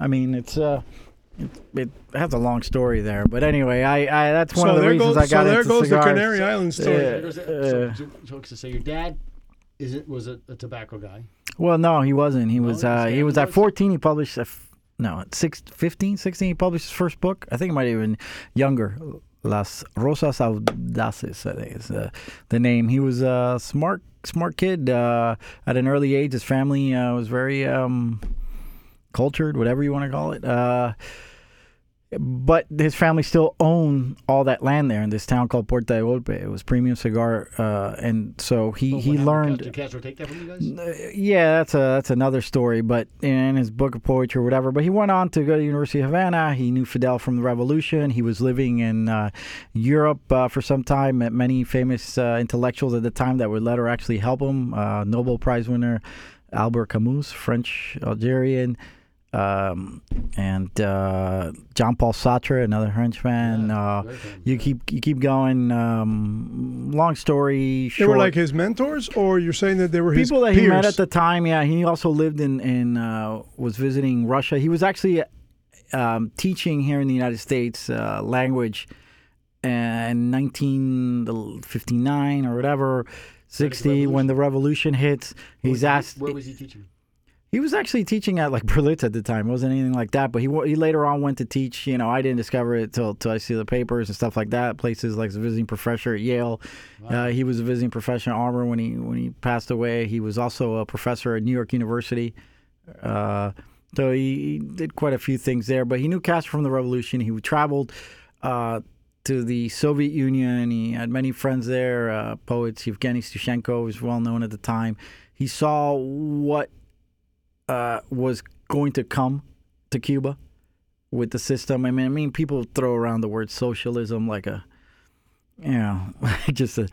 I mean, it's uh, it, it has a long story there, but anyway, I, I that's one so of the there reasons goes, I got so there into goes cigars. the Canary Island story. Yeah. There goes the- so, Uh, so, so, so, so your dad isn't was a, a tobacco guy. Well, no, he wasn't. He No, was his uh, he family was at 14. He published a f- no, at six, 15, 16, he published his first book. I think it might have been younger. Las Rosas Audaces, I think is uh, the name. He was a smart, smart kid uh, at an early age. His family uh, was very um, cultured, whatever you want to call it. Uh, but his family still owned all that land there in this town called Puerta de Golpe. It was premium cigar, uh, and so he, But he learned. Did Castro take that from you guys? Uh, yeah, that's a that's another story. But in his book of poetry or whatever. But he went on to go to the University of Havana. He knew Fidel from the Revolution. He was living in uh, Europe uh, for some time. Met many famous uh, intellectuals at the time that would later actually help him. Uh, Nobel Prize winner Albert Camus, French Algerian. Um, and uh, John Paul Sartre, another Frenchman. Yeah, uh, you keep you keep going. Um, long story They were like his mentors, or you're saying that they were his people that peers? he met at the time. Yeah, he also lived in in uh, was visiting Russia. He was actually um, teaching here in the United States uh, language in 1959 or whatever. 60 when the revolution hits he's was he- asked Where was he teaching? He was actually teaching at like Berlitz at the time. It wasn't anything like that, but he he later on went to teach. You know, I didn't discover it till till I see the papers and stuff like that. Places like a visiting professor at Yale. Uh, he was a visiting professor at Auburn when he when he passed away. He was also a professor at New York University. Uh, so he, he did quite a few things there. But he knew Castro from the Revolution. He traveled. Uh, to the Soviet Union. He had many friends there, uh, poets. Yevgeny Yevtushenko was well known at the time. He saw what uh, was going to come to Cuba with the system. I mean, I mean, people throw around the word socialism like a, you know, just a,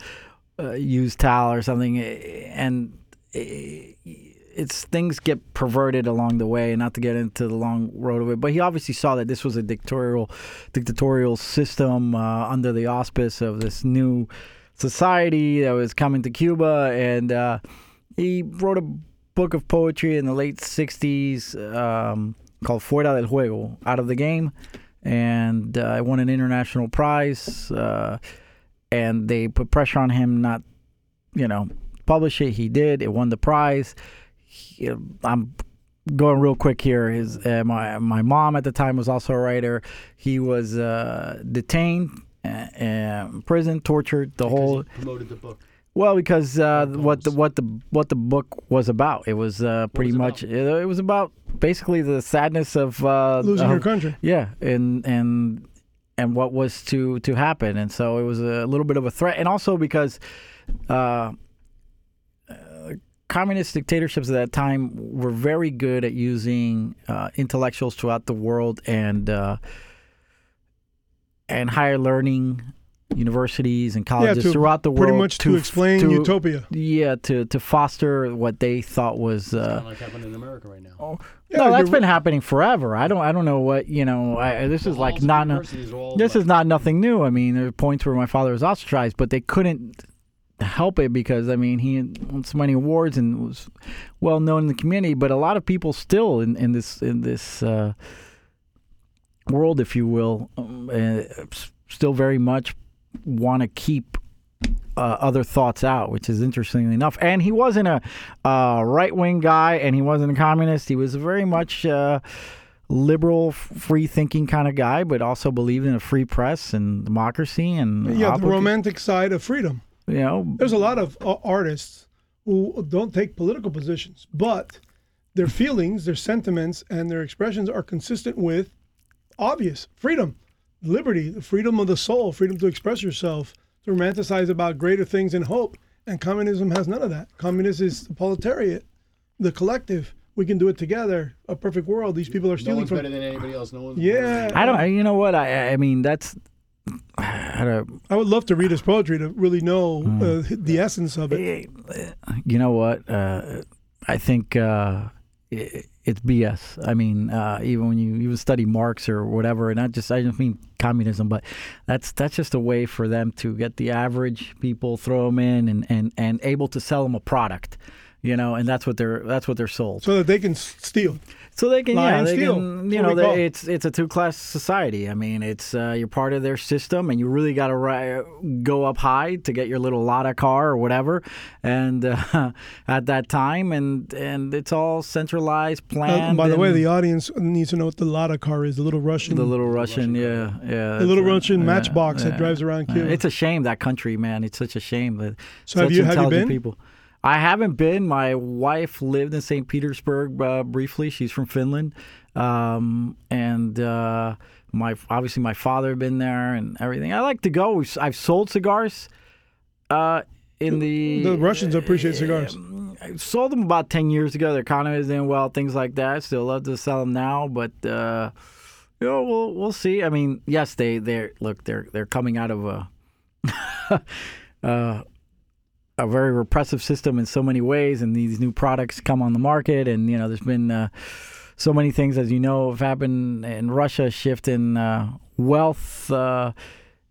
a used towel or something, and it's things get perverted along the way. Not to get into the long road of it, but he obviously saw that this was a dictatorial, dictatorial system uh, under the auspice of this new society that was coming to Cuba, and uh, he wrote a book of poetry in the late 60s um, called Fuera del Juego, Out of the Game. And uh, it won an international prize. Uh, and they put pressure on him not, you know, publish it. He did. It won the prize. He, I'm going real quick here. His uh, my my mom at the time was also a writer. He was uh, detained, uh, uh, prison, tortured, the Because whole. promoted the book. Well, because uh, what the what the what the book was about, it was uh, pretty was much it, it was about basically the sadness of uh, losing of- your country. yeah, and and and what was to to happen, and so it was a little bit of a threat, and also because uh, uh, communist dictatorships at that time were very good at using uh, intellectuals throughout the world and uh, and higher learning universities and colleges to throughout the world Pretty much to, explain to- utopia. yeah to to foster what they thought was uh, kind of like happening in America right now. Yeah, no, that's you're- been happening forever. I don't. I don't know what you know. I, this is like not. universities are all This is not nothing new. I mean, there are points where my father was ostracized, but they couldn't help it because I mean he won so many awards and was well known in the community. But a lot of people still in, in this in this uh, world, if you will, um, uh, still very much want to keep uh, other thoughts out, which is interestingly enough. And he wasn't a uh, right wing guy, and he wasn't a communist. He was a very much. Uh, liberal, free thinking kind of guy, but also believed in a free press and democracy and Yeah, the romantic side of freedom. You know, There's a lot of uh, artists who don't take political positions, but their feelings, their sentiments, and their expressions are consistent with obvious freedom, liberty, the freedom of the soul, freedom to express yourself, to romanticize about greater things and hope. And communism has none of that. Communism is the proletariat, the collective. We can do it together. A perfect world. These people are No stealing one's from. better than anybody else. No one's Yeah. I don't. You know what? I. I mean, that's. I don't, I would love to read his poetry to really know uh, the essence of it. you know what? Uh, I think uh, i it's BS. I mean, uh, even when you even study Marx or whatever, and not just I don't mean communism, but that's that's just a way for them to get the average people, throw them in, and and and able to sell them a product. you know, and that's what they're that's what they're sold. so that they can steal. So they can, Lie yeah, they steal. can, you know, they, it's it's a two class society. I mean, it's uh, you're part of their system, and you really got to ri- go up high to get your little Lada car or whatever. And uh, at that time, and and it's all centralized, Uh, planned. by the way, the audience needs to know what the Lada car is, the little Russian, the little Russian, yeah, yeah, the little it's, uh, Russian yeah, matchbox that drives around Uh, Cuba. It's a shame that country, man. It's such a shame that So have such you- have you been? people. I haven't been. My wife lived in St. Petersburg uh, briefly. She's from Finland, um, and uh, my obviously my father had been there and everything. I like to go. I've sold cigars. Uh, in the the Russians appreciate cigars. I sold them about ten years ago. Their economy is doing well, things like that. Still love to sell them now, but uh, you know, we'll we'll see. I mean, yes, they they look they're they're coming out of a uh, a very repressive system in so many ways, and these new products come on the market, and you know, there's been uh, so many things, as you know, have happened in Russia, shifting uh, wealth. Uh,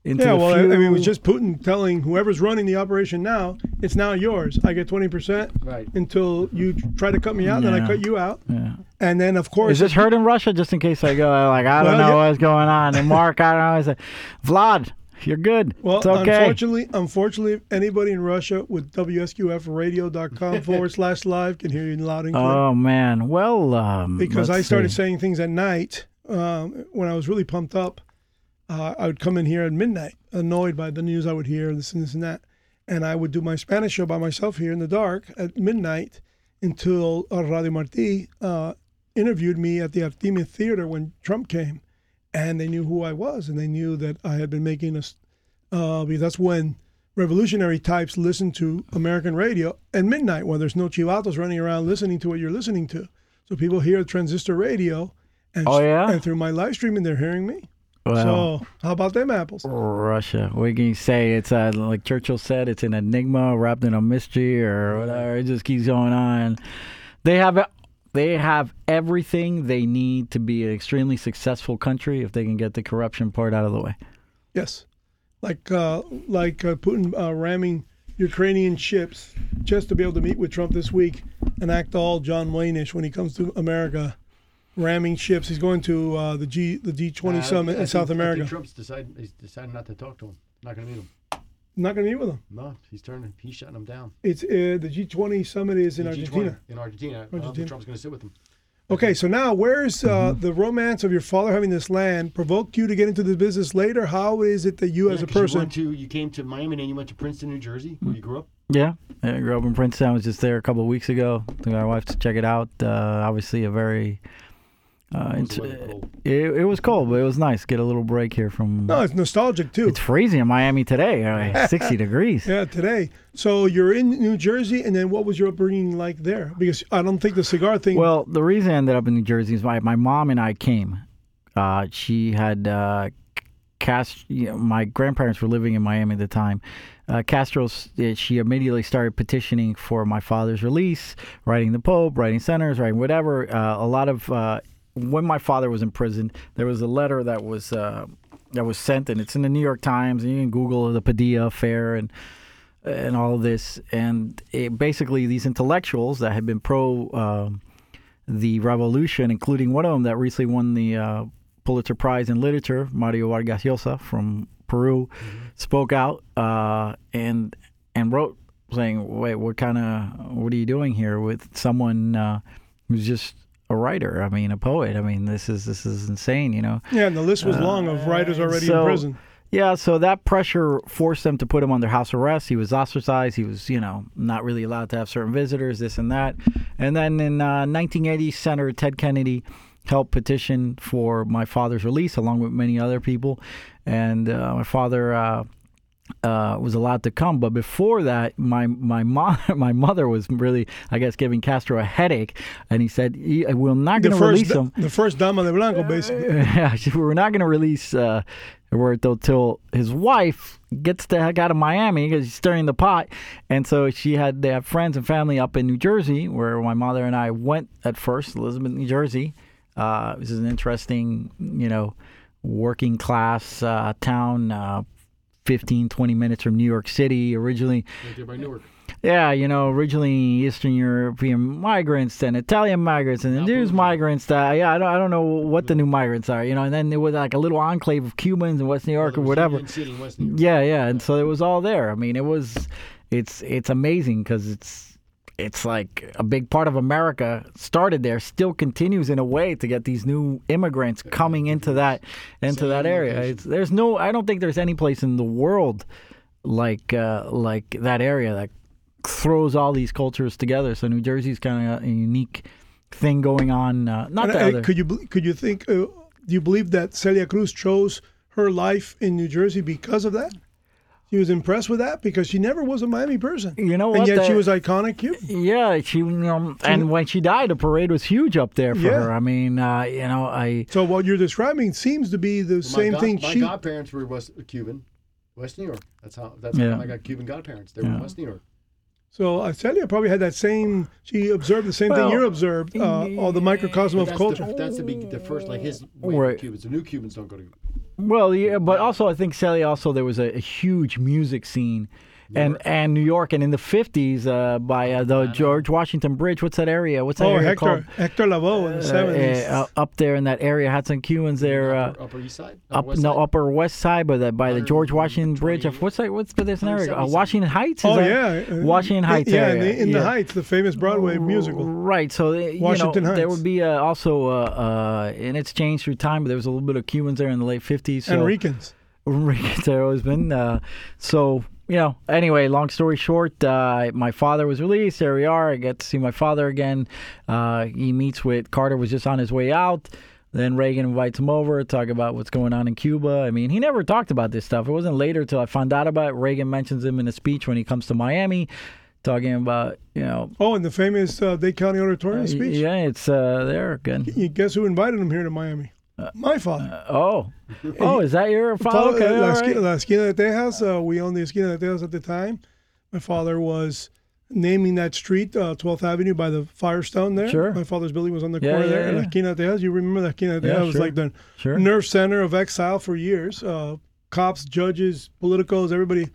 into Yeah, the well, I, I mean, it was just Putin telling whoever's running the operation now, it's now yours. I get 20% Right. until you try to cut me out, then I cut you out. Yeah. And then, of course, Is this heard in Russia? Just in case I go, like I don't Well, know yeah. what's going on. And Mark, I don't know. I said, Vlad, you're good. Well, it's okay. unfortunately, unfortunately, anybody in Russia with WSQFradio.com forward slash live can hear you loud and clear. Oh man. Well, um, because I started see. saying things at night um, when I was really pumped up. Uh, I would come in here at midnight, annoyed by the news I would hear, this and this and that, and I would do my Spanish show by myself here in the dark at midnight until Radio Marti uh, interviewed me at the Artime Theater when Trump came, and they knew who I was, and they knew that I had been making us. Uh, because that's when revolutionary types listen to American radio at midnight when there's no chivatos running around listening to what you're listening to. So people hear transistor radio, and, Oh, yeah? and through my live streaming, they're hearing me. Well, So how about them apples? Russia. What can you say? It's uh, like Churchill said. It's an enigma wrapped in a mystery, or whatever. It just keeps going on. They have they have everything they need to be an extremely successful country if they can get the corruption part out of the way. Yes, like uh, like uh, Putin uh, ramming Ukrainian ships just to be able to meet with Trump this week and act all John Wayne-ish when he comes to America, ramming ships. He's going to uh, the G the G20 Uh, summit I in think- South I America. think Trump's decided he's decided not to talk to him. Not going to meet him. Not going to meet with him. No, he's turning. He's shutting him down. It's uh, the G20 summit is in The G20 Argentina. In Argentina. I don't think Trump's going to sit with him. Okay, so now where's uh, Mm-hmm. the romance of your father having this land provoked you to get into the business later? How is it that you, as a a 'cause You, person, went to, you came to Miami and then you went to Princeton, New Jersey, where you grew up. Yeah, I grew up in Princeton. I was just there a couple of weeks ago. Took my wife to check it out. Uh, obviously, a very uh, Was it's, the weather cold? it, it was cold, but it was nice. Get a little break here from. no, it's nostalgic too. It's freezing in Miami today. uh, Sixty degrees. Yeah, today. So you're in New Jersey, and then what was your upbringing like there? Because I don't think the cigar thing. Well, the reason I ended up in New Jersey is my my mom and I came. Uh, she had uh, cast. You know, my grandparents were living in Miami at the time. Uh, Castro, she immediately started petitioning for my father's release, writing the Pope, writing senators, writing whatever. Uh, a lot of uh, when my father was in prison, there was a letter that was uh, that was sent, and it's in the New York Times, and you can Google the Padilla affair and and all of this, and it, basically these intellectuals that had been pro. Um, the revolution, including one of them that recently won the uh, Pulitzer Prize in Literature, Mario Vargas Llosa from Peru, spoke out uh, and and wrote saying, "Wait, what kind of what are you doing here with someone uh, who's just a writer? I mean, a poet. I mean, this is this is insane, you know." yeah, and the list was long of writers already uh, so- in prison. Yeah, so that pressure forced them to put him under house arrest. He was ostracized. He was, you know, not really allowed to have certain visitors, this and that. And then in uh, 1980, Senator Ted Kennedy helped petition for my father's release, along with many other people. And uh, my father uh, uh, was allowed to come. But before that, my my mom, my mother was really, I guess, giving Castro a headache. And he said, "He- "We're not going to release him." the first Dama de Blanco, basically. yeah, we're not going to release uh, Heberto till his wife gets the heck out of Miami because he's stirring the pot. And so she had they have friends and family up in New Jersey, where my mother and I went at first, Elizabeth, New Jersey. Uh, this is an interesting, you know, working class uh, town. Uh, 15, 20 minutes from New York City. Originally, Right there by Newark. yeah, you know, originally Eastern European migrants and Italian migrants and then there's migrants that yeah, I don't, I don't know what the new migrants are, you know, and then there was like a little enclave of Cubans in West New York or whatever. City in West New York. Yeah, yeah, and so it was all there. I mean, it was, it's it's amazing because it's it's like a big part of America started there, still continues in a way to get these new immigrants coming into that into that area. It's, there's no, I don't think there's any place in the world like uh, like that area that throws all these cultures together. So New Jersey's kind of a unique thing going on. Uh, not And, the uh, other. could you could you think? Uh, do you believe that Celia Cruz chose her life in New Jersey because of that? She was impressed with that because she never was a Miami person, you know and what? yet she was iconic Cuban. Yeah, she. You know, and when she died, the parade was huge up there for Yeah. her. I mean, uh, you know, I. So what you're describing seems to be the My same god- thing My she. godparents were West Cuban, West New York. That's how. That's Yeah. how I got Cuban godparents. They were Yeah. West New York. So uh, Celia probably had that same. She observed the same Well, thing you observed. Uh, all the microcosm of culture. The, that's the big, the first like his way Right. for Cubans. The new Cubans don't go to. Well, yeah, but also I think Sally also there was a, a huge music scene, and and New York, and in the fifties uh, by uh, the George Washington Bridge. What's that area? What's that oh, area Hector called? Hector Lavoe in the Uh, seventies. uh, up there in that area had some Cubans there. Uh, upper, upper East Side. up Upper West no Side? Upper West Side, by the by the George Washington Bridge. What's that? What's there's an area? Uh, Washington Heights. Is oh that- yeah, uh, Washington Heights Yeah, in, the, in the. Heights, the famous Broadway musical. Right. So uh, you Washington know, there would be uh, also, uh, uh, and it's changed through time, but there was a little bit of Cubans there in the late fifties. So Enricans. Ricans there always been. Uh, so you know. Anyway, long story short, uh, my father was released. There we are. I get to see my father again. Uh, he meets with Carter. Was just on his way out. Then Reagan invites him over, to talk about what's going on in Cuba. I mean, he never talked about this stuff. It wasn't later till I found out about it. Reagan mentions him in a speech when he comes to Miami, talking about you know. Oh, and the famous uh, Dade County Auditorium speech. Yeah, it's uh, there again. You guess who invited him here to Miami? Uh, My father. Oh, oh, is that your father? Okay, La, Esquina, right. La Esquina de Tejas. Uh, we owned the Esquina de Tejas at the time. My father was naming that street, uh, 12th Avenue, by the Firestone there. Sure. My father's building was on the Yeah, corner yeah, there. Yeah. La Esquina de Tejas, you remember La Esquina de Tejas? Yeah, It was like the Sure. nerve center of exile for years. Uh, cops, judges, politicals, everybody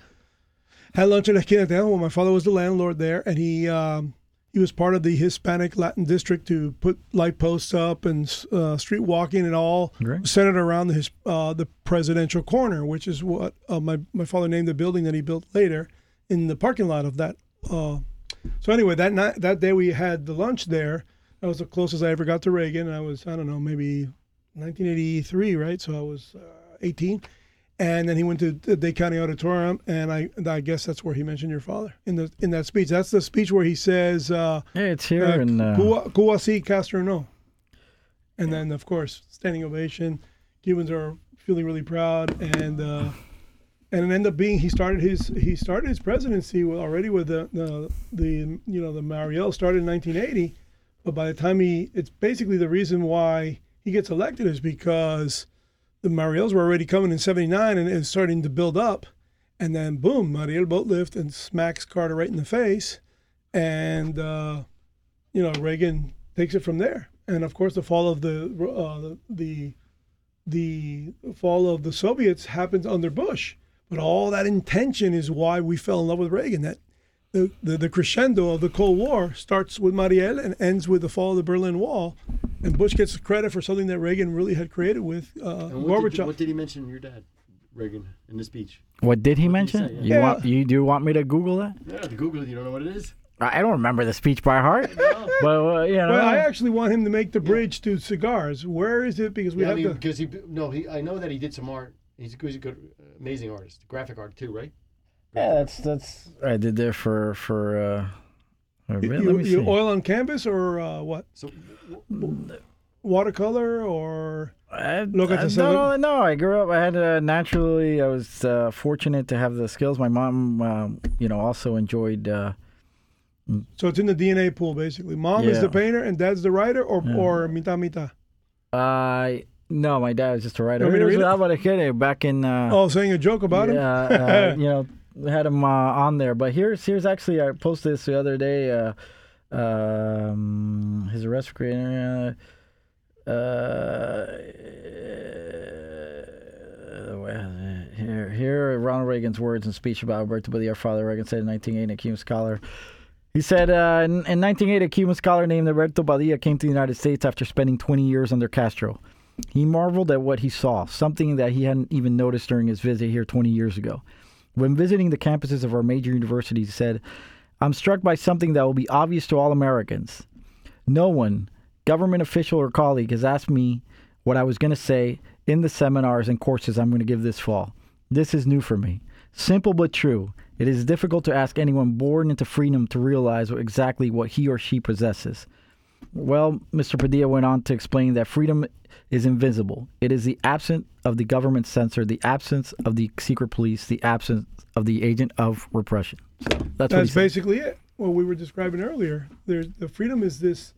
had lunch at La Esquina de Tejas. Well, my father was the landlord there, and he um, he was part of the Hispanic Latin district to put light posts up and uh, street walking and all Great. centered around the his, uh, the presidential corner, which is what uh, my my father named the building that he built later in the parking lot of that. Uh, so anyway, that night that day we had the lunch there. That was the closest I ever got to Reagan. I was I don't know maybe 1983, right? So I was uh, 18. And then he went to the Dade County Auditorium, and I, I guess that's where he mentioned your father in the in that speech. That's the speech where he says, uh, Yeah, it's here uh, and uh, Castro no. And then, of course, standing ovation. Cubans are feeling really proud, and uh, and it ended up being he started his he started his presidency with, already with the, the the you know the Mariel started in 1980, but by the time he it's basically the reason why he gets elected is because the Mariels were already coming in 79 and it was starting to build up. And then, boom, Mariel boat lift and smacks Carter right in the face. And, uh, you know, Reagan takes it from there. And of course, the fall of the, uh, the, the fall of the Soviets happens under Bush. But all that intention is why we fell in love with Reagan. That the, the, the crescendo of the Cold War starts with Mariel and ends with the fall of the Berlin Wall. And Bush gets credit for something that Reagan really had created with uh, And what did, Gorbachev. what did he mention your dad, Reagan, in the speech? what did he What did he mention? say? You Yeah. want you do you want me to Google that? Yeah, to Google it. You don't know what it is. I I don't remember the speech by heart, but uh, you know. Well, I actually want him to make the bridge to cigars. Where is it? Because we Yeah, I have mean, to. because he no, he I know that he did some art. He's a good, he's a good, amazing artist, graphic art too, right? yeah, that's that's I did there for for. uh uh, You, let you, me you see. oil on canvas or uh, what? So Watercolor or I, Look at the don't seven- know, no, I grew up. I had uh, naturally. I was uh, fortunate to have the skills. My mom, um, you know, also enjoyed. Uh, so it's in the DNA pool basically. Mom is the painter and dad's the writer, or Yeah. or mitad mitad. I no, my dad was just a writer. You want me to It was read it? Alvaro Kere back in. Uh, Oh, saying a joke about him. yeah, uh, you know, we had him uh, on there. But here's here's actually I posted this the other day. Uh, um, his arrest for. Uh, uh, here, here, Ronald Reagan's words and speech about Heberto Padilla. Father Reagan said in 1980, a Cuban scholar. He said uh, in, in 1980, a Cuban scholar named Alberto Padilla came to the United States after spending 20 years under Castro. He marveled at what he saw, something that he hadn't even noticed during his visit here 20 years ago. When visiting the campuses of our major universities, said, I'm struck by something that will be obvious to all Americans. No one, government official or colleague, has asked me what I was going to say in the seminars and courses I'm going to give this fall. This is new for me. Simple but true. It is difficult to ask anyone born into freedom to realize exactly what he or she possesses. Well, Mr. Padilla went on to explain that freedom is invisible. It is the absence of the government censor, the absence of the secret police, the absence of the agent of repression. So that's, what he That's said. basically it. What we were describing earlier. There's the freedom is this.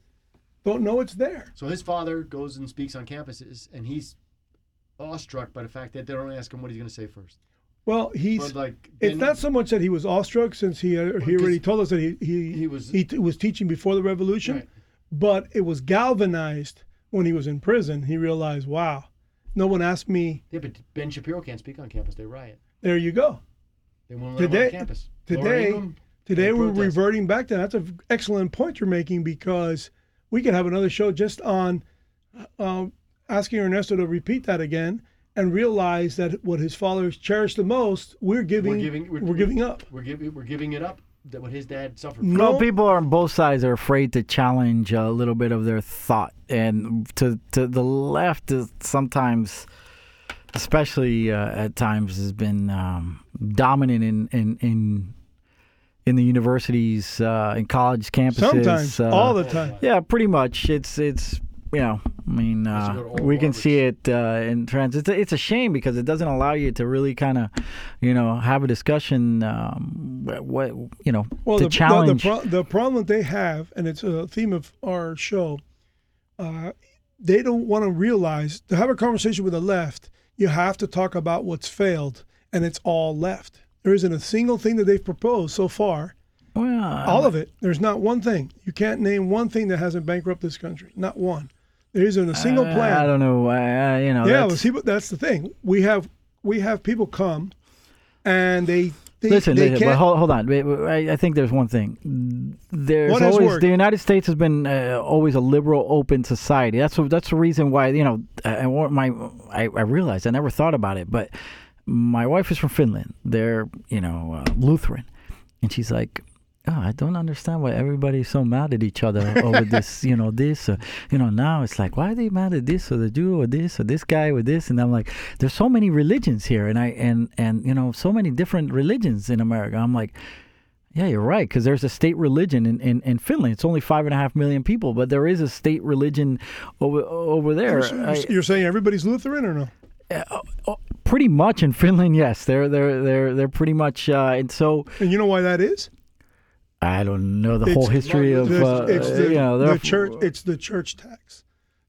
Don't know it's there. So his father goes and speaks on campuses, and he's awestruck by the fact that they don't ask him what he's going to say first. Well, he's. But like, it's then not so much that he was awestruck, since he uh, he already told us that he he He was- he t- was teaching before the revolution, Right. But it was galvanized when he was in prison. He realized, wow, no one asked me. Yeah, but Ben Shapiro can't speak on campus. They riot. There you go. They won't let him Today- on campus. Today, today we're protest. reverting back to that's an excellent point you're making because we could have another show just on um, asking Ernesto to repeat that again and realize that what his fathers cherished the most, we're giving, We're giving. We're, giving up. We're giving. We're giving it up. That what his dad suffered. from. No. People on both sides are afraid to challenge a little bit of their thought, and to to the left is sometimes, especially uh, at times, has been um, dominant in in in in the universities, uh, in college campuses. Sometimes, uh, all the time. yeah, pretty much. It's it's you know, I mean, uh, go to we can see it uh, in trends. It's a, it's a shame because it doesn't allow you to really kind of, you know, have a discussion. Um, what, what you know, Well, to the, the- challenge. the, pro- the problem that they have, and it's a theme of our show, uh, they don't want to realize to have a conversation with the left, you have to talk about what's failed, and it's all left. There isn't a single thing that they've proposed so far. well, All of it. There's not one thing. You can't name one thing that hasn't bankrupted this country. Not one. There isn't a single I- plan. I don't know. I, you know, yeah, that's- well, see, but that's the thing. We have we have people come, and they they, listen, they listen hold, hold on. I, I think there's one thing. There's What always the United States has been uh, always a liberal, open society. That's what, that's the reason why you know. I, I, my I, I realized I never thought about it, but my wife is from Finland. They're you know uh, Lutheran, and she's like. Oh, I don't understand why everybody's so mad at each other over this, you know, this, uh, you know, now it's like, why are they mad at this or the Jew or this or this guy with this? And I'm like, there's so many religions here, and I and and you know, so many different religions in America. I'm like, yeah, you're right, because there's a state religion in, in, in Finland. It's only five and a half million people, but there is a state religion over over there. You're, I- you're saying everybody's Lutheran or no? oh, pretty much in Finland, yes, they're they're they're they're pretty much, uh, and so And you know why that is? I don't know the It's- whole history of The- uh, it's the, you know the church. It's the church tax.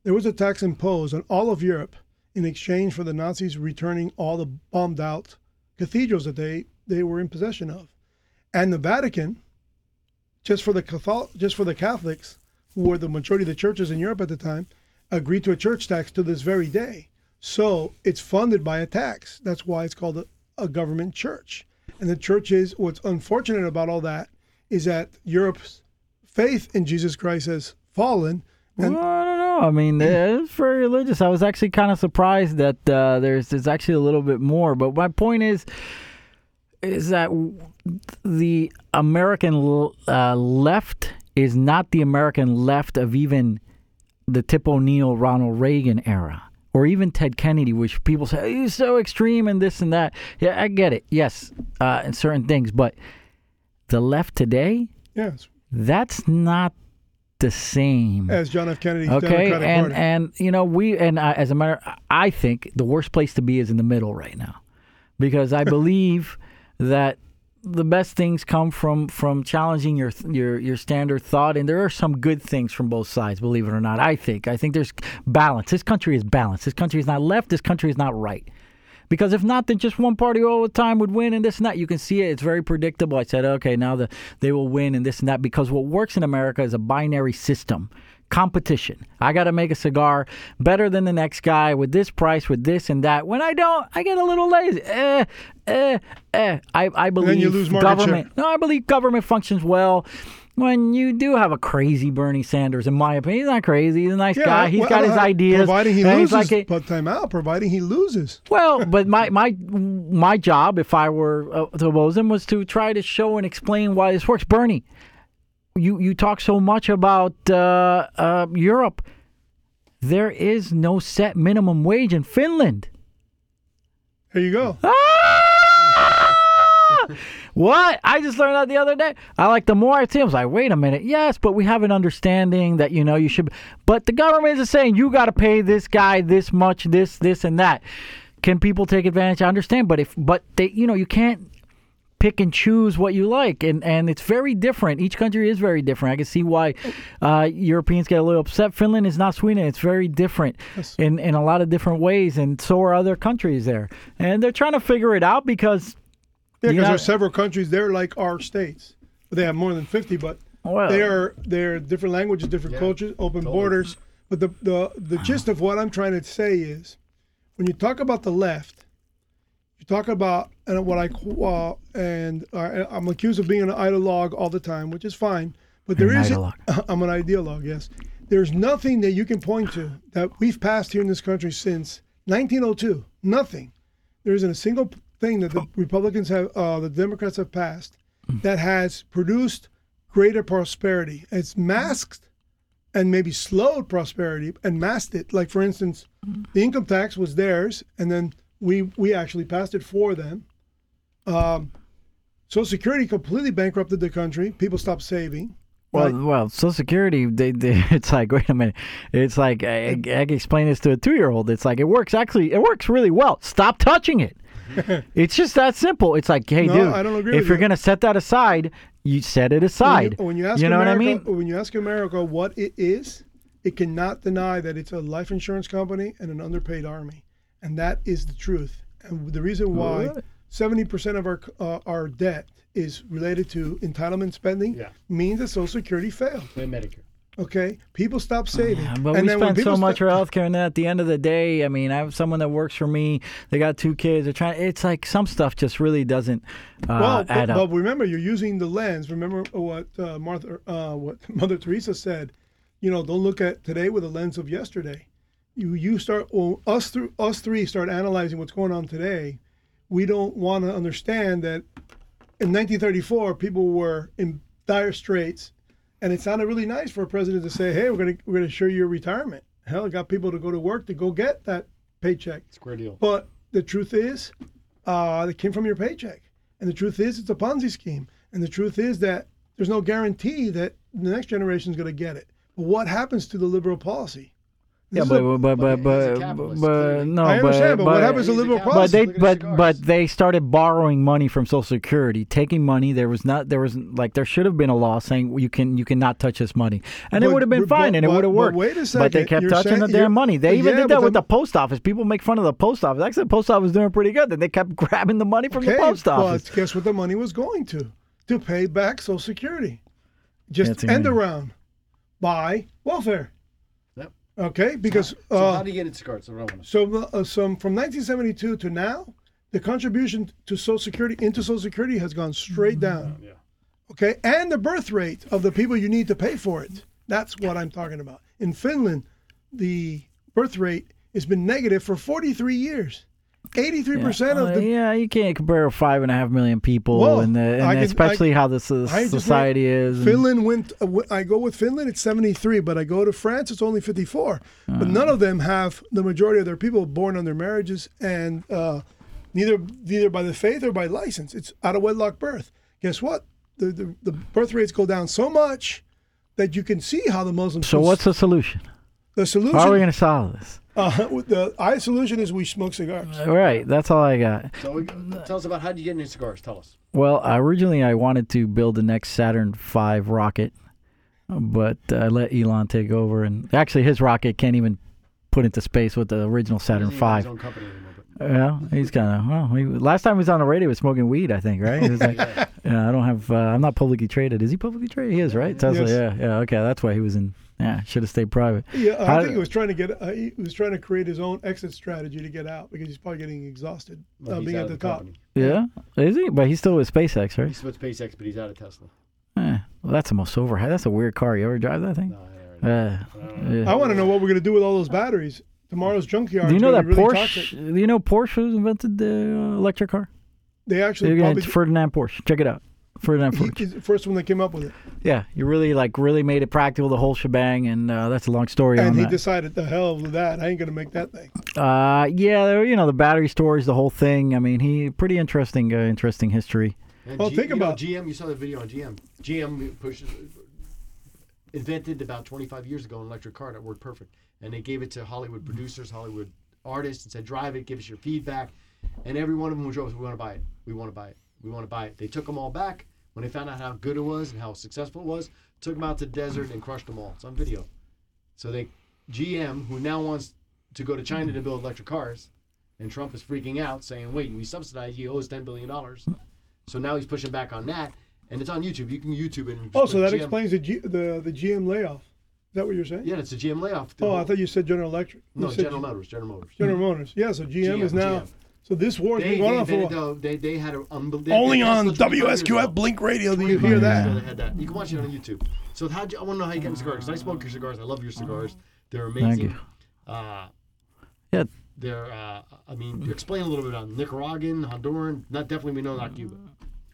There was a tax imposed on all of Europe in exchange for the Nazis returning all the bombed out cathedrals that they they were in possession of, and the Vatican, just for the Catholic, just for the Catholics, who were the majority of the churches in Europe at the time, agreed to a church tax to this very day. So it's funded by a tax. That's why it's called a, a government church. And the church is what's unfortunate about all that is that Europe's faith in Jesus Christ has fallen. And Well, I don't know. I mean, it's very religious. I was actually kind of surprised that uh, there's there's actually a little bit more. But my point is, is that the American uh, left is not the American left of even the Tip O'Neill, Ronald Reagan era, or even Ted Kennedy, which people say "Oh, he's so extreme and this and that. Yeah, I get it. Yes, uh, in certain things, but the left today, yes, that's not the same. As John F. Kennedy's okay Democratic and Party. and you know we and I, as a matter i think the worst place to be is in the middle right now. Because i believe that the best things come from from challenging your your your standard thought and there are some good things from both sides believe it or not i think. I think there's balance. This country is balanced. This country is not left. This country is not right because if not, then just one party all the time would win and this and that. You can see it; it's very predictable. I said, okay, now the they will win and this and that because what works in America is a binary system. competition. I got to make a cigar better than the next guy with this price, with this and that. When I don't, I get a little lazy. Eh, eh, eh. I, I believe you lose market government. No, I believe government functions well. When you do have a crazy Bernie Sanders, in my opinion, he's not crazy. He's a nice guy. He's well, got his uh, ideas. Providing he loses, like a- but time out. Providing he loses. well, but my my my job, if I were uh, to oppose him, was to try to show and explain why this works. Bernie, you you talk so much about uh, uh, Europe. There is no set minimum wage in Finland. There you go. Ah! what? I just learned that the other day. I like the more I see, I was like, wait a minute. Yes, but we have an understanding that you know you should. But the government is saying you got to pay this guy this much, this, this, and that. Can people take advantage? I understand, but if but they, you know, you can't pick and choose what you like, and and it's very different. Each country is very different. I can see why uh, Europeans get a little upset. Finland is not Sweden; it's very different in in a lot of different ways, and so are other countries there. And they're trying to figure it out because Yeah, because know- there's several countries there like our states, but they have more than 50. But well, they are they're different languages, different Yeah, cultures, open totally. borders. But the the the gist of what I'm trying to say is, when you talk about the left, you talk about and what I uh, and uh, I'm accused of being an ideologue all the time, which is fine. But there an is ideologue. I'm an ideologue, yes. There's nothing that you can point to that we've passed here in this country since 1902. Nothing. There isn't a single thing that the Republicans have, uh, the Democrats have passed that has produced greater prosperity. It's masked and maybe slowed prosperity and masked it. Like for instance, the income tax was theirs, and then we we actually passed it for them. Um, Social Security completely bankrupted the country. People stopped saving. Well, right? well, Social Security, they, they, it's like, wait a minute. It's like, I, I can explain this to a two year old. It's like, it works actually, it works really well. Stop touching it. it's just that simple. It's like, hey, No, dude, I don't agree if you're you. going to set that aside, you set it aside. When you, when you ask know what I America, mean? When you ask America what it is, it cannot deny that it's a life insurance company and an underpaid army, and that is the truth. And the reason why seventy percent of our uh, our debt is related to entitlement spending Yeah. means that Social Security failed. And Medicare. Okay, people stop saving, Yeah, but and we spend so much for healthcare, and then at the end of the day, I mean, I have someone that works for me. They got two kids. They're trying. It's like some stuff just really doesn't uh, well, add but, up. but remember, you're using the lens. Remember what uh, Martha, uh, what Mother Teresa said. You know, don't look at today with a lens of yesterday. You you start well, us through us three start analyzing what's going on today. We don't want to understand that in 1934 people were in dire straits, and it sounded really nice for a president to say, "Hey, we're gonna we're gonna assure your retirement." Hell, it got people to go to work to go get that paycheck. Square deal. But the truth is, uh, it came from your paycheck. And the truth is, it's a Ponzi scheme. And the truth is that there's no guarantee that the next generation is going to get it. But what happens to the liberal policy? Yeah, but a- but but but but, he's a but, but no, I understand, but, what happens to a liberal capitalist. policy? But they, but his but they started borrowing money from Social Security, taking money. There was not, there was like, there should have been a law saying you can, you cannot touch this money, and it would have been but- fine, and it but- would have but worked. wait a But they kept you're touching saying- the damn money. They even yeah, did that with the- the post office. People make fun of the post office. Actually, the post office was doing pretty good. Then they kept grabbing the money from the post office. But guess what the money was going to? To pay back Social Security. That's Just end amazing. around by welfare. Okay, because So uh, how do you get into cigars? That's what I want to So, uh, some from 1972 to now, the contribution to Social Security into Social Security has gone straight down. Yeah. Okay, and the birth rate of the people you need to pay for it. That's what I'm talking about. In Finland, the birth rate has been negative for 43 years. 83 percent of Uh, the yeah, you can't compare five and a half million people, Well, and, the, and I can- especially how this so- I just society is. and- Finland went. Uh, I go with Finland. It's 73, but I go to France. It's only 54. Uh. But none of them have the majority of their people born on their marriages, and uh, neither neither by the faith or by license. It's out of wedlock birth. Guess what? The, the the birth rates go down so much that you can see how the Muslims. so what's the solution? The solution? How are we going to solve this? uh, the I solution is we smoke cigars. All right, that's all I got. So we, tell us about how do you get into cigars? Tell us. Well, originally I wanted to build the next Saturn V rocket, but I let Elon take over, and actually his rocket can't even put into space with the original Saturn He his V. own company Yeah, he's kind of well. He, last time he was on the radio, he was smoking weed. I think, right? He was like, yeah. yeah, I don't have. Uh, I'm not publicly traded. Is he publicly traded? He is, right? Tesla. Yes. Yeah, yeah. Okay, that's why he was in Yeah, should have stayed private. Yeah, I How- think he was trying to get. Uh, he was trying to create his own exit strategy to get out because he's probably getting exhausted Well, uh, being at of the top. company. Yeah, is he? But he's still with SpaceX, right? He's with SpaceX, but he's out of Tesla. Eh, well, that's the most overhead. That's a weird car. You ever drive that thing? No, I already- Uh, yeah. I want to know what we're going to do with all those batteries. Tomorrow's junkyard. Do you know that really Porsche? toxic. Do you know Porsche was invented the uh, electric car? They actually Again, probably it's Ferdinand Porsche. Check it out. Ferdinand he, he's the first one that came up with it, Yeah, you really like really made it practical, the whole shebang, and uh, that's a long story and on he that. decided the hell with that. I ain't going to make that thing. uh, yeah, there- you know the battery storage, the whole thing. I mean, he pretty interesting, uh, interesting history. And Well, G- think you know, about- GM. You saw the video on GM. GM pushes invented about 25 years ago an electric car that worked perfect, and they gave it to Hollywood producers, Hollywood artists, and said, "Drive it, give us your feedback." And every one of them who drove, said, "We want to buy it. We want to buy it. We want to buy it." They took them all back when they found out how good it was and how successful it was. Took them out to the desert and crushed them all. It's on video. So they, GM, who now wants to go to China to build electric cars, and Trump is freaking out, saying, "Wait, we subsidize you, owe us 10 billion dollars." So now he's pushing back on that, and it's on YouTube. You can YouTube it. And Oh, so that GM. explains the, G, the the GM layoff. Is that what you're saying? Yeah, it's a GM layoff. Oh, I thought you said General Electric. You no, General G- Motors. General Motors. General Motors. Yeah, so GM, is now. GM. So this war has They, been going on for a while. though, they, they had an unbelievable. Only on WSQF Blink Radio do you hear that. They had that. You can watch it on YouTube. So how you, I want to know how you get in cigars. 'cause I smoke your cigars. I love your cigars. They're amazing. Thank you. Uh, Yeah. They're. Uh, I mean, explain a little bit on Nicaraguan, Honduran. Not definitely we know not Cuba.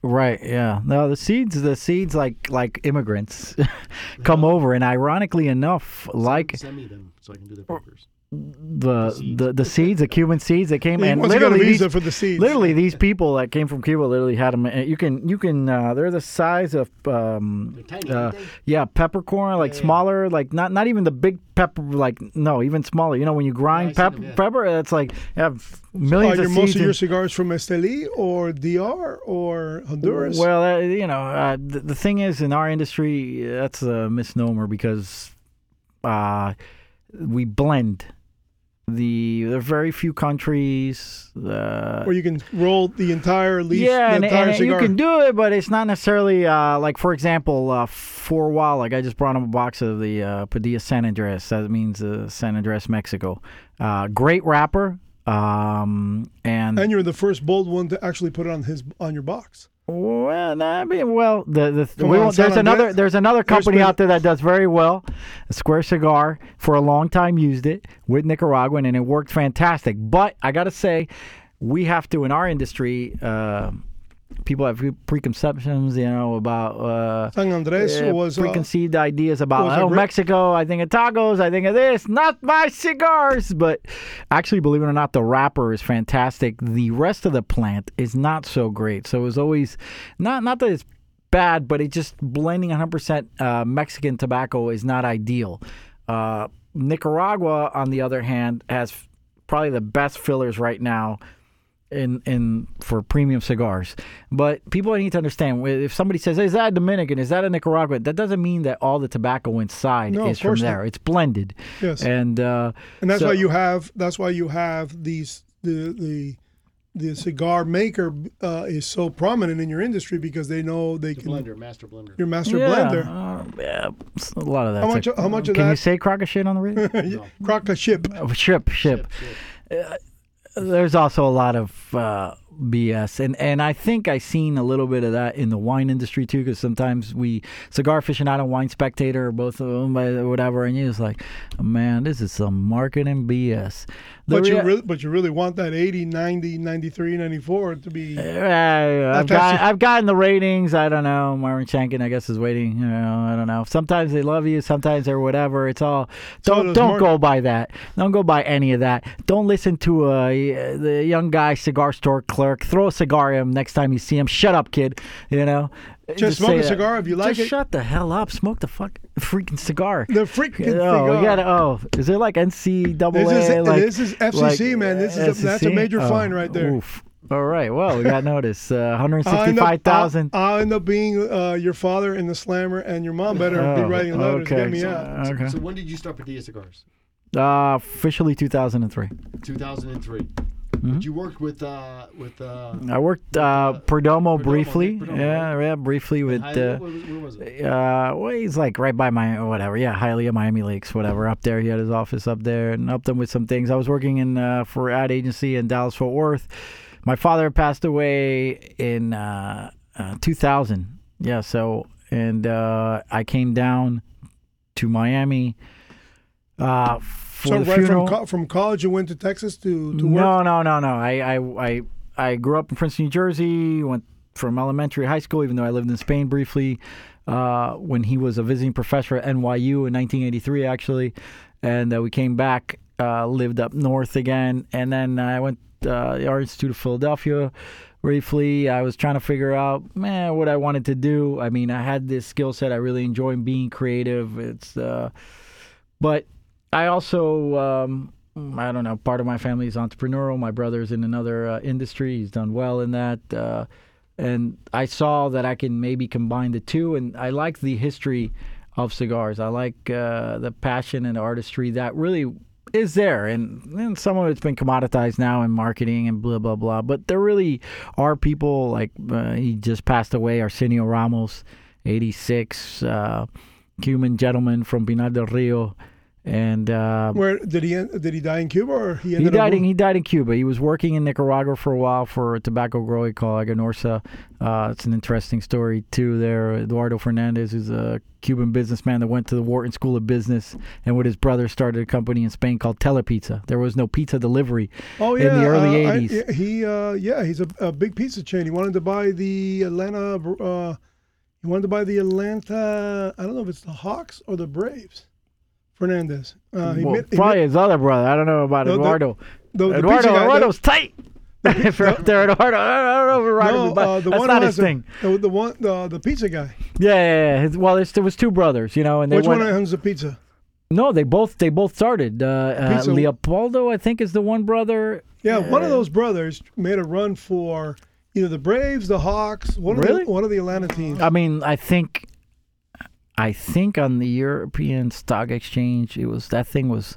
Right. Yeah. No, the seeds, the seeds, like like immigrants, come over, and ironically enough, like Send me them so I can do the papers. The seeds. the the seeds, the Cuban seeds that came, He and wants to a literally visa these, for the seeds. literally these people that came from Cuba literally had them. You can you can uh, they're the size of um, tiny. uh, yeah peppercorn, like Yeah, yeah. smaller, like not not even the big pepper, like no, even smaller. You know when you grind I've pep- them, yeah. pepper, it's like you have Are millions your, of most of your cigars from Esteli or DR or Honduras? Well, uh, you know, uh, the, the thing is, in our industry, that's a misnomer because uh, we blend. The there are very few countries. Uh, Where you can roll the entire leaf, yeah, the and, entire and you can do it, but it's not necessarily uh, like, for example, uh, for a while, like I just brought him a box of the uh, Padilla San Andres. That means uh, San Andres, Mexico. Uh, great wrapper, um, and and you're the first bold one to actually put it on his on your box. Well, I mean, well, the the we on, there's another there's another company out there that does very well. Square Cigar for a long time used it with Nicaraguan and it worked fantastic. But I gotta say, we have to in our industry. Uh, people have preconceptions, you know, about uh, San Andres uh, was uh, preconceived ideas about oh Mexico. I think of tacos. I think of this. Not my cigars, but actually, believe it or not, the wrapper is fantastic. The rest of the plant is not so great. So it was always not not that it's bad, but it just blending 100% uh, Mexican tobacco is not ideal. Uh, Nicaragua, on the other hand, has probably the best fillers right now in in for premium cigars. But people need to understand if somebody says, "Is that a Dominican? Is that a Nicaraguan?" That doesn't mean that all the tobacco inside No, is from course not. there. It's blended, yes, and uh, and that's so- why you have that's why you have these the the the cigar maker uh, is so prominent in your industry because they know they The can blender, master blender. your master yeah, blender. uh, yeah, a lot of that. How much- how much of Can you say crock of shit on the radio? No. Crock a ship. Oh, ship, ship. Ship, ship. There's also a lot of uh, BS, and and I think I've seen a little bit of that in the wine industry too, because sometimes we cigar aficionado, and wine spectator, or both of them, or whatever, and you're just like, man, this is some marketing BS. But you rea- really, but you really want that 80, 90, 93, 94 to be. Uh, I've, got, I've gotten the ratings. I don't know. Marvin Shanken, I guess, is waiting. You know, I don't know. Sometimes they love you. Sometimes they're whatever. It's all. Don't does don't Mark- go by that. Don't go by any of that. Don't listen to a the young guy cigar store clerk. Throw a cigar at him next time you see him. Shut up, kid. You know. Just smoke a cigar if you like Just it. shut the hell up. Smoke the fuck freaking cigar. The freaking Oh, cigar. you gotta, oh, is it like NC double This is- Like, this is FCC, man. This is a- that's a major Oh, fine right there. Oof. All right. Well, we got notice. Uh, I'll end up- 165,000. I'll, I'll end up being uh, your father in the slammer, and your mom better be Oh, writing letters to get me So- out. Okay. So when did you start Padilla Cigars? Uh, officially 2003. 2003. But you worked with uh, with uh, I worked uh, Perdomo, Perdomo, briefly. Perdomo, yeah, yeah, briefly with. Hialeah? Uh, where, was, it? uh, well, he's like right by my whatever. Yeah, Hialeah, Miami Lakes, whatever. Up there, he had his office up there, and helped him with some things. I was working in uh, for ad agency in Dallas Fort Worth. My father passed away in uh, uh, 2000. Yeah, so and uh, I came down to Miami uh, for So the right funeral. from co- from college, you went to Texas to to work. No, no, no, no. I, I, I, I grew up in Princeton, New Jersey. Went from elementary high school, even though I lived in Spain briefly. Uh, when he was a visiting professor at NYU in 1983, actually, and uh, we came back, uh, lived up north again, and then I went uh, the Art Institute of Philadelphia. Briefly, I was trying to figure out, man, what I wanted to do. I mean, I had this skill set. I really enjoy being creative. It's, uh, but I also, um, I don't know, part of my family is entrepreneurial. My brother's in another uh, industry. He's done well in that. Uh, and I saw that I can maybe combine the two. And I like the history of cigars. I like uh, the passion and artistry that really is there. And, and some of it's been commoditized now in marketing and blah, blah, blah. But there really are people like uh, he just passed away, Arsenio Ramos, 86, uh, Cuban gentleman from Pinar del Rio. And uh, Where did he did he die in Cuba or he he ended up died in he died in Cuba. He was working in Nicaragua for a while for a tobacco growing called Aganorsa. Uh, it's an interesting story too. There, Eduardo Fernandez, is a Cuban businessman that went to the Wharton School of Business, and with his brother started a company in Spain called Telepizza. There was no pizza delivery Oh yeah. in the early uh, 80s. yeah, he uh, yeah, he's a, a big pizza chain. He wanted to buy the Atlanta. Uh, he wanted to buy the Atlanta. I don't know if it's the Hawks or the Braves. Fernandez. Uh, he Well, he probably made- his other brother. I don't know about No, Eduardo. the, the Eduardo, pizza guy, the- Eduardo's tight. if you're out there, Eduardo, I don't know if no, uh, the that's one not his the- thing. The, the one, the, the pizza guy. Yeah, yeah, yeah. His, well, it's, there was two brothers, you know, and they Which went. one owns the pizza? No, they both they both started. Uh, uh, Leopoldo, I think, is the one brother. Yeah, one of Uh, those brothers made a run for either the Braves, the Hawks, one Really? of the one of the Atlanta teams. I mean, I think, I think on the European Stock Exchange, it was that thing was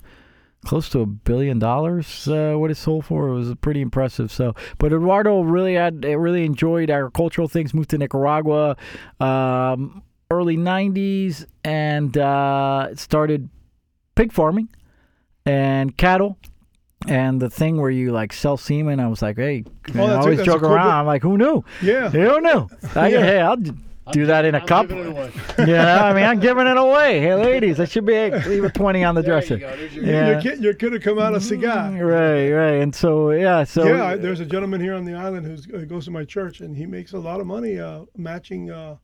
close to a billion dollars. Uh, what it sold for it was pretty impressive. So, but Eduardo really had really enjoyed agricultural things. Moved to Nicaragua, um, early '90s, and uh, started pig farming and cattle. And the thing where you like sell semen, I was like, hey, Oh, I always joke cool around. bit. I'm like, who knew? Yeah. Who knew? I, Yeah. Hey, I'll do that in a I'm cup. giving it away. yeah, I mean, I'm giving it away. Hey, ladies, I should be leave a twenty on the There dresser. you. Your Yeah. Your kid, your kid come out a cigar. Right, right, and so yeah, so yeah, there's a gentleman here on the island who goes to my church, and he makes a lot of money uh, matching uh,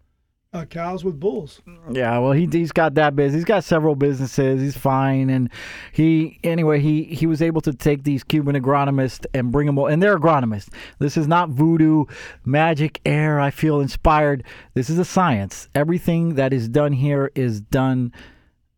uh, cows with bulls. Yeah, well, he he's got that business. He's got several businesses. He's fine, and he anyway he he was able to take these Cuban agronomists and bring them. And they're agronomists. This is not voodoo, magic, air. I feel inspired. This is a science. Everything that is done here is done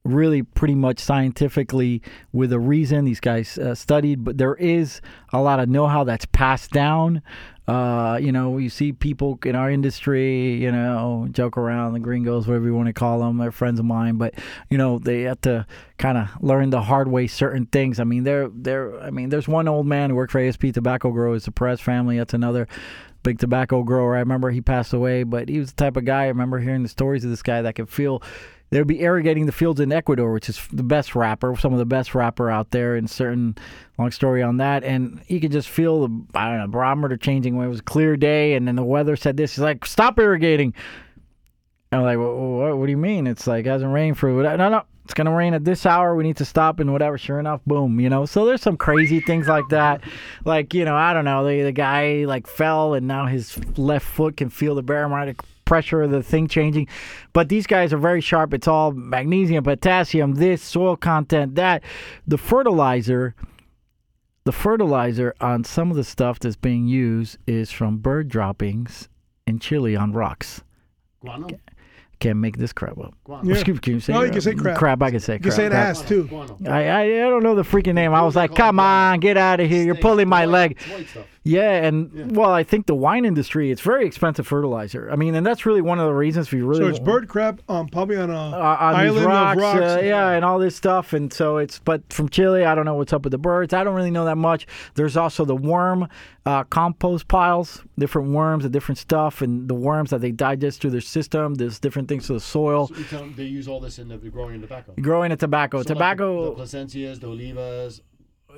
really pretty much scientifically with a reason. These guys uh, studied but there is a lot of know-how that's passed down. Uh, you know you see people in our industry you know joke around the gringos whatever you want to call them they're friends of mine but you know they have to kind of learn the hard way certain things. I mean they're i mean there's one old man who worked for asp tobacco growers the press family that's another big tobacco grower. I remember he passed away but he was the type of guy i remember hearing the stories of this guy that could feel They'd be irrigating the fields in Ecuador, which is the best wrapper, some of the best wrapper out there. And certain long story on that, and you could just feel the I don't know barometer changing when it was a clear day, and then the weather said this. He's like, "Stop irrigating." And I'm like, what, what do you mean? It's like it hasn't rained for no, no. It's gonna rain at this hour. We need to stop and whatever. Sure enough, boom. You know. So there's some crazy things like that. Like you know, I don't know. The the guy like fell and now his left foot can feel the barometric pressure of the thing changing. But these guys are very sharp. It's all magnesium, potassium, this soil content, that. The fertilizer. The fertilizer on some of the stuff that's being used is from bird droppings in Chile on rocks. Guano? Can't make this crap up. Guano. Yeah. Excuse can you say No, you can say crap. Crap, I can say crap. You can say an crap. ass too. Guano. I, I I don't know the freaking name. I was like, come on, get out of here. You're pulling my leg. White stuff. Yeah, and well, I think the wine industry it's very expensive fertilizer. I mean, and that's really one of the reasons if you really So it's bird crap, um, probably on a uh, on island rocks, of rocks. uh, yeah, and all this stuff. And so it's, but from Chile, I don't know what's up with the birds. I don't really know that much. There's also the worm uh, compost piles, different worms and different stuff, and the worms that they digest through their system. There's different things to the soil. So you tell them they use all this in the growing in tobacco. Growing a tobacco, So like the- tobacco. the, Plasencias, the olivas.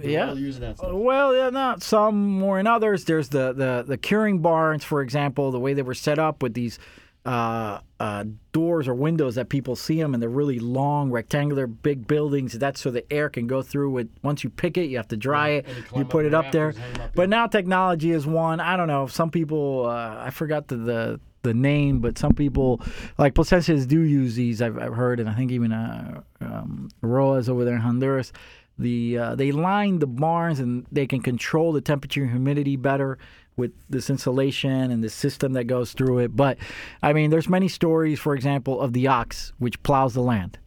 They're Yeah. all using that stuff. Well, yeah, not some more than others. There's the, the, the curing barns, for example, the way they were set up with these uh, uh, doors or windows that people see them, and they're really long, rectangular, big buildings. That's so the air can go through it. Once you pick it, you have to dry it. you You put it up there. rafters, hang 'em up But now technology is one. I don't know. Some people, uh, I forgot the, the the name, but some people like Plasencias do use these. I've, I've heard, and I think even uh, um, Roas over there in Honduras. The uh, they line the barns and they can control the temperature and humidity better with this insulation and the system that goes through it. But I mean, there's many stories, for example, of the ox which plows the land.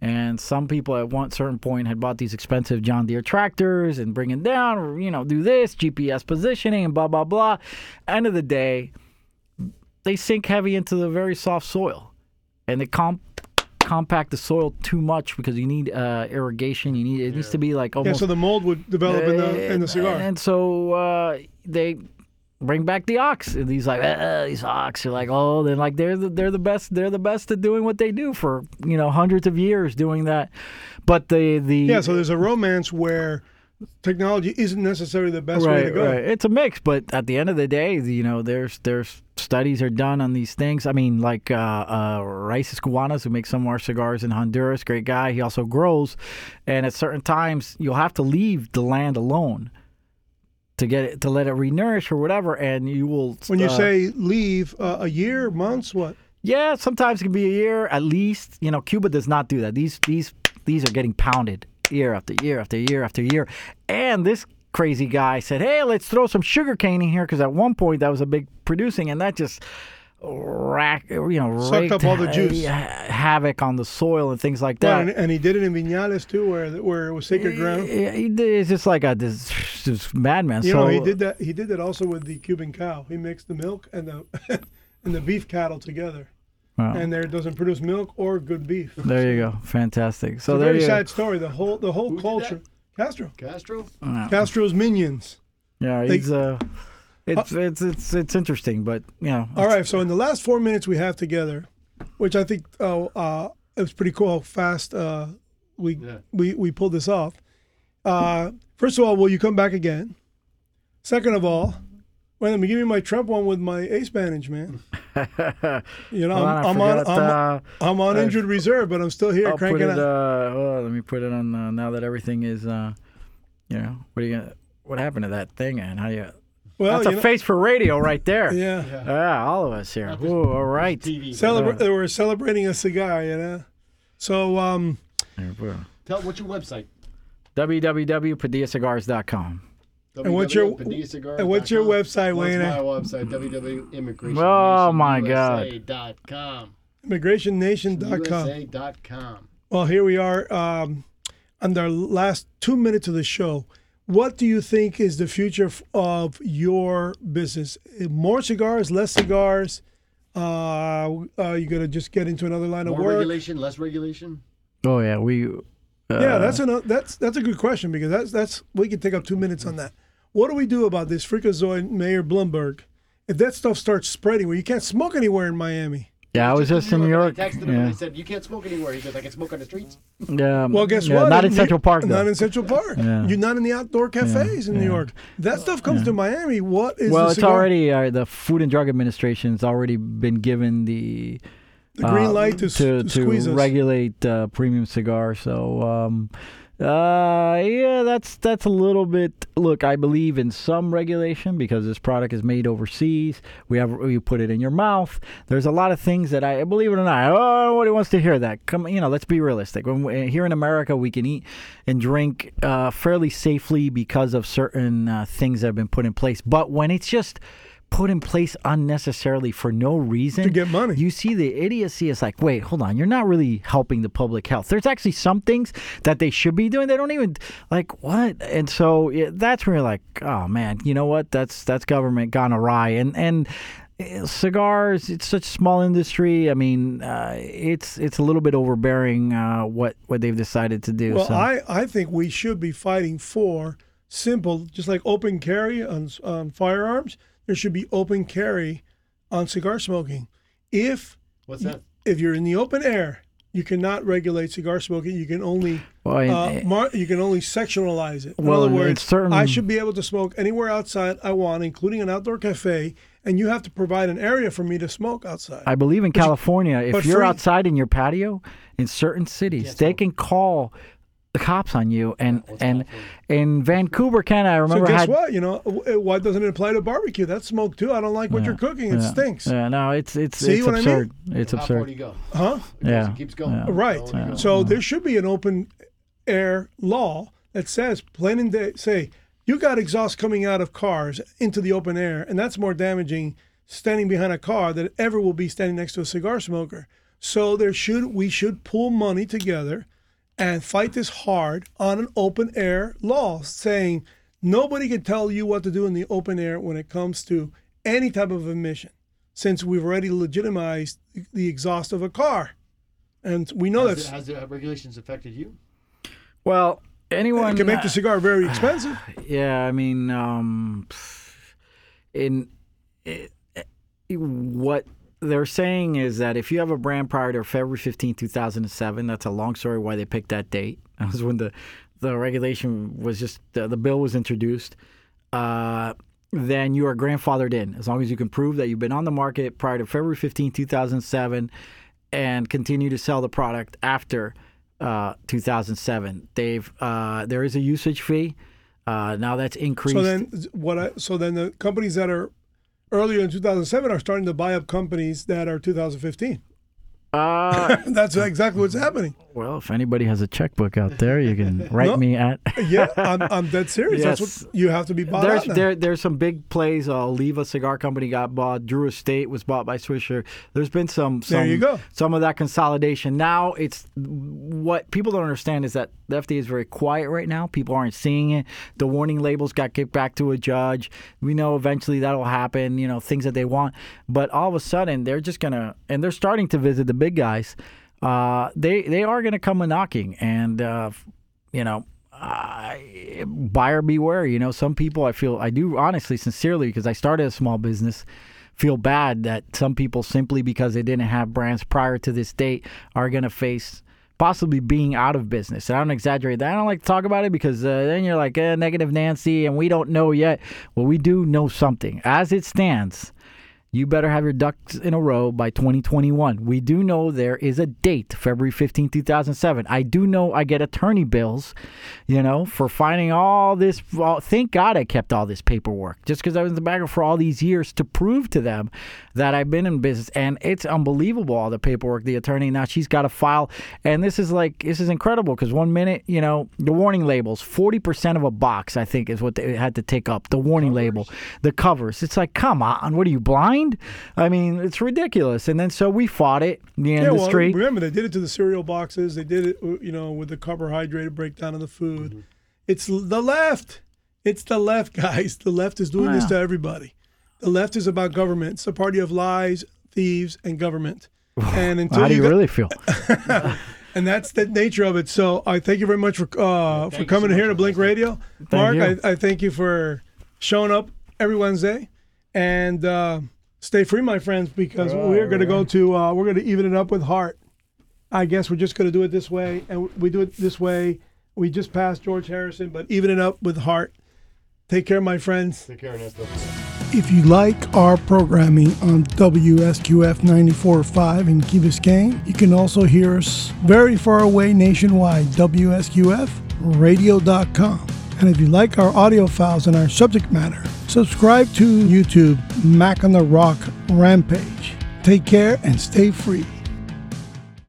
And some people at one certain point had bought these expensive John Deere tractors and bring it down, or, you know, do this, GPS positioning, and blah, blah, blah. End of the day, they sink heavy into the very soft soil. And they comp- compact the soil too much because you need uh, irrigation. You need It needs to be like Yeah, so the mold would develop in the in the cigar. And so uh, they bring back the ox. And he's like, "Uh, these ox are like, oh, they're like they're the, they're the best. They're the best at doing what they do for you know hundreds of years doing that. But the the yeah, so there's a romance where technology isn't necessarily the best way to go. right. It's a mix, but at the end of the day, you know, there's there's studies are done on these things. I mean, like uh, uh, Raices Cubanas, who makes some of our cigars in Honduras, great guy. He also grows, and at certain times you'll have to leave the land alone. To get it, to let it renourish or whatever, and you will. When you uh, say leave uh, a year, months, what? Yeah, sometimes it can be a year at least. You know, Cuba does not do that. These these these are getting pounded year after year after year after year. And this crazy guy said, "Hey, let's throw some sugar cane in here because at one point that was a big producing, and that just rack you know Sucked up all the juice. havoc on the soil and things like that." and, and he did it in Vinales too, where where it was sacred ground. Yeah, he It's just like a this, this madman. You so know, he did that. He did that also with the Cuban cow. He mixed the milk and the and the beef cattle together, Wow. and there it doesn't produce milk or good beef. there you go, fantastic. So It's a there very you go. sad story. The whole the whole Who culture. Castro, Castro. Castro's minions. Yeah, They- he's uh, it's it's it's it's interesting, but you know, All right, so in the last four minutes we have together, which I think uh, uh, it was pretty cool how fast uh, we, Yeah. we we pulled this off. Uh, first of all, will you come back again? Second of all, well, let me give you my Trump one with my ace bandage, man. You know, Hold on, I'm, I I'm on I'm, uh, I'm on injured reserve, but I'm still here I'll cranking it. out. Uh, well, let me put it on uh, now that everything is. Uh, you know, what are you gonna? What happened to that thing? And how you? well, that's you a know, face for radio right there. yeah. Yeah, all of us here. Not just- Ooh, all right. TV. Celebra- they were celebrating a cigar, you know. So, um, Tell what's your website? www.padillacigars.com. And what's your- and what's your website, What's Wayne? my website? www.immigration. Oh, my God. USA.com. immigrationnation.com. Well, here we are um, on the last two minutes of the show. What do you think is the future of your business? More cigars, less cigars? Uh, are you going to just get into another line of work. More work? regulation, less regulation. Oh yeah, we. Uh, Yeah, that's a that's that's a good question because that's that's we could take up two minutes on that. What do we do about this freakazoid Mayor Bloomberg? If that stuff starts spreading, where you can't smoke anywhere in Miami. yeah. I was just in New York. I texted him and I said, "You can't smoke anywhere." He goes, "I can smoke on the streets." yeah. Well, guess yeah, what? Not in Central Park Not in Central Park. Yeah. You're not in the outdoor cafes in New yeah. York. That stuff comes to Miami. What is Well, the it's cigar? already uh, the Food and Drug Administration's already been given the the green uh, light to, to, to, to regulate uh, premium cigars. So, um, uh, yeah, that's that's a little bit. Look, I believe in some regulation because this product is made overseas. We have you put it in your mouth. There's a lot of things that I believe it or not. Oh, nobody wants to hear that. Come, you know, let's be realistic. When we, here in America, we can eat and drink uh, fairly safely because of certain uh, things that have been put in place. But when it's just put in place unnecessarily for no reason To get money. You see the idiocy. is like, wait, hold on, you're not really helping the public health. There's actually some things that they should be doing. They don't even like what, and so yeah, that's where you're like, oh man, you know what? That's that's government gone awry, and and eh, cigars it's such a small industry i mean uh, it's it's a little bit overbearing uh, what what they've decided to do Well, so. I, I think we should be fighting for simple, just like open carry on, on firearms, there should be open carry on cigar smoking. If What's that? if you're in the open air, you cannot regulate cigar smoking. You can only Well, and- uh, mar- you can only sectionalize it. In Well, other in words, certain- I should be able to smoke anywhere outside I want, including an outdoor cafe, and you have to provide an area for me to smoke outside. I believe in California, if you're free- outside in your patio in certain cities, Can't they smoke. can call the cops on you. And well, it's and California. in Vancouver, Canada, I remember. so remember guess had what? You know why doesn't it apply to barbecue? That's smoke too. I don't like what you're cooking. It yeah, stinks. Yeah, no, it's it's See it's what I mean? absurd. It's How far do absurd. you go? Huh? It Yeah, It keeps going. yeah. Right. Going and going. So there should be an open air law that says plain and day, say you got exhaust coming out of cars into the open air, and that's more damaging standing behind a car than ever will be standing next to a cigar smoker. So there should we should pull money together and fight this hard on an open air law, saying nobody can tell you what to do in the open air when it comes to any type of emission, since we've already legitimized the exhaust of a car. And we know that that's has the regulations affected you? Well, anyone It can make the uh, cigar very expensive. Yeah, I mean, um, in it, what they're saying is that if you have a brand prior to February 15, 2007, that's a long story why they picked that date. That was when the, the regulation was just, the, the bill was introduced. Uh, then you are grandfathered in as long as you can prove that you've been on the market prior to February 15, 2007, and continue to sell the product after uh, 2007. They've uh, there is a usage fee. Uh, now that's increased. So then, what? I, so then the companies that are earlier in 2007 are starting to buy up companies that are 2015. uh, That's exactly what's happening. Well, if anybody has a checkbook out there, you can write No. me at. Yeah, I'm, I'm dead serious. That's Yes. what you have to be bought There's there there's some big plays. Uh, Oliva Cigar Company got bought. Drew Estate was bought by Swisher. There's been some some There you go. some of that consolidation. Now it's what people don't understand is that the FDA is very quiet right now. People aren't seeing it. The warning labels got kicked back to a judge. We know eventually that'll happen. You know things that they want, but all of a sudden they're just gonna and they're starting to visit the big guys. Uh, they they are gonna come a knocking, and uh, you know I, buyer beware. You know, some people I feel I do honestly, sincerely, because I started a small business, feel bad that some people simply because they didn't have brands prior to this date are going to face possibly being out of business. And I don't exaggerate that. I don't like to talk about it because uh, then you're like eh, negative Nancy, and we don't know yet. Well, we do know something. As it stands, you better have your ducks in a row by 2021. We do know there is a date, February 15, 2007. I do know I get attorney bills, you know, for finding all this. Thank God I kept all this paperwork just because I was in the background for all these years to prove to them that I've been in business. And it's unbelievable all the paperwork the attorney now she's got to file. And this is like, this is incredible because one minute, you know, the warning labels, 40% of a box, I think, is what they had to take up. The warning label, the covers. It's like, come on, what are you blind? I mean, it's ridiculous. And then so we fought it, the yeah, well, remember they did it to the cereal boxes. They did it, uh, you know, with the carbohydrate breakdown of the food. Mm-hmm. It's the left. It's the left, guys. The left is doing this to everybody. The left is about government. It's a party of lies, thieves, and government. And until How do you got- really feel? and that's the nature of it. So I thank you very much for uh, for coming so here to Blink for listening. Radio, Mark. I, I thank you for showing up every Wednesday, and uh, stay free, my friends, because we're going to go to uh, we're going to even it up with heart. I guess we're just going to do it this way, and we do it this way. We just passed George Harrison, but even it up with heart. Take care, my friends. Take care, Ernesto. If you like our programming on WSQF 94.5 in Key Biscayne, you can also hear us very far away nationwide, WSQF WSQFradio.com. And if you like our audio files and our subject matter, subscribe to YouTube Mac on the Rock Rampage. Take care and stay free.